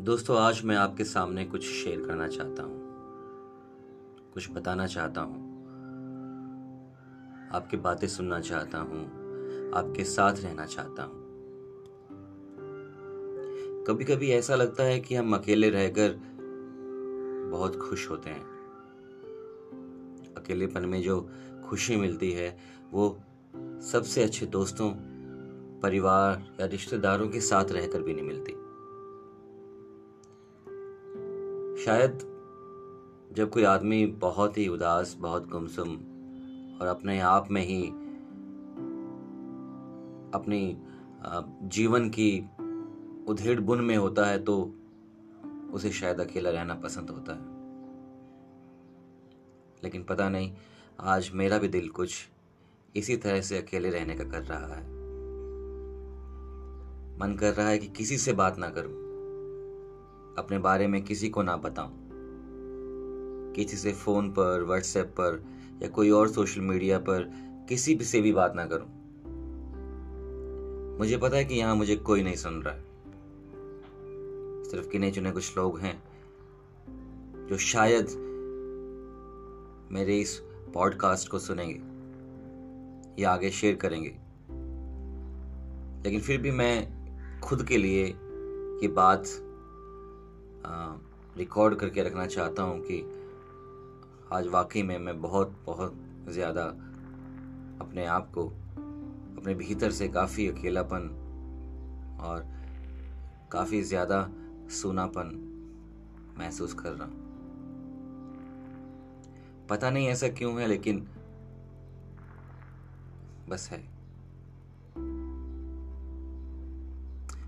दोस्तों, आज मैं आपके सामने कुछ शेयर करना चाहता हूँ। कुछ बताना चाहता हूँ। आपकी बातें सुनना चाहता हूँ। आपके साथ रहना चाहता हूँ। कभी कभी ऐसा लगता है कि हम अकेले रहकर बहुत खुश होते हैं। अकेलेपन में जो खुशी मिलती है, वो सबसे अच्छे दोस्तों, परिवार या रिश्तेदारों के साथ रहकर भी नहीं मिलती। शायद जब कोई आदमी बहुत ही उदास, बहुत गुमसुम और अपने आप में ही अपनी जीवन की उधेड़ बुन में होता है तो उसे शायद अकेला रहना पसंद होता है। लेकिन पता नहीं, आज मेरा भी दिल कुछ इसी तरह से अकेले रहने का कर रहा है। मन कर रहा है कि किसी से बात ना करूँ। अपने बारे में किसी को ना बताऊँ। किसी से फ़ोन पर व्हाट्सएप पर, या कोई और सोशल मीडिया पर किसी भी से भी बात ना करूँ। मुझे पता है कि यहाँ मुझे कोई नहीं सुन रहा है। सिर्फ़ गिने चुने कुछ लोग हैं, जो शायद मेरे इस पॉडकास्ट को सुनेंगे, या आगे शेयर करेंगे। लेकिन फिर भी मैं खुद के लिए ये बात रिकॉर्ड करके रखना चाहता हूँ कि आज वाकई में मैं बहुत बहुत ज़्यादा अपने आप को, अपने भीतर से काफ़ी अकेलापन और काफ़ी ज़्यादा सूनापन महसूस कर रहा हूँ। पता नहीं ऐसा क्यों है, लेकिन बस है।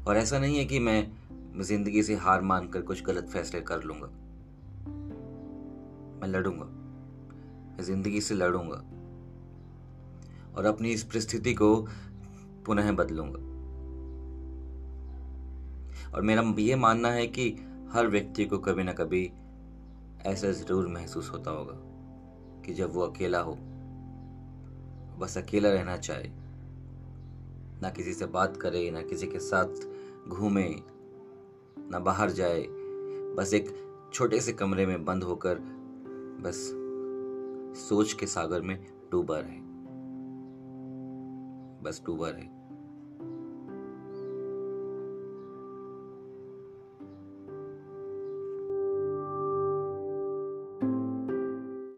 और ऐसा नहीं है कि मैं ज़िंदगी से हार मानकर कुछ गलत फैसले कर लूँगा। मैं लड़ूँगा। मैं ज़िंदगी से लड़ूँगा। और अपनी इस परिस्थिति को पुनः बदलूँगा। और मेरा ये मानना है कि हर व्यक्ति को कभी ना कभी ऐसा ज़रूर महसूस होता होगा कि जब वो अकेला हो, बस अकेला रहना चाहे, ना किसी से बात करे, ना किसी के साथ घूमे ना बाहर जाए। बस एक छोटे से कमरे में बंद होकर बस सोच के सागर में डूबा रहे। बस डूबा रहे।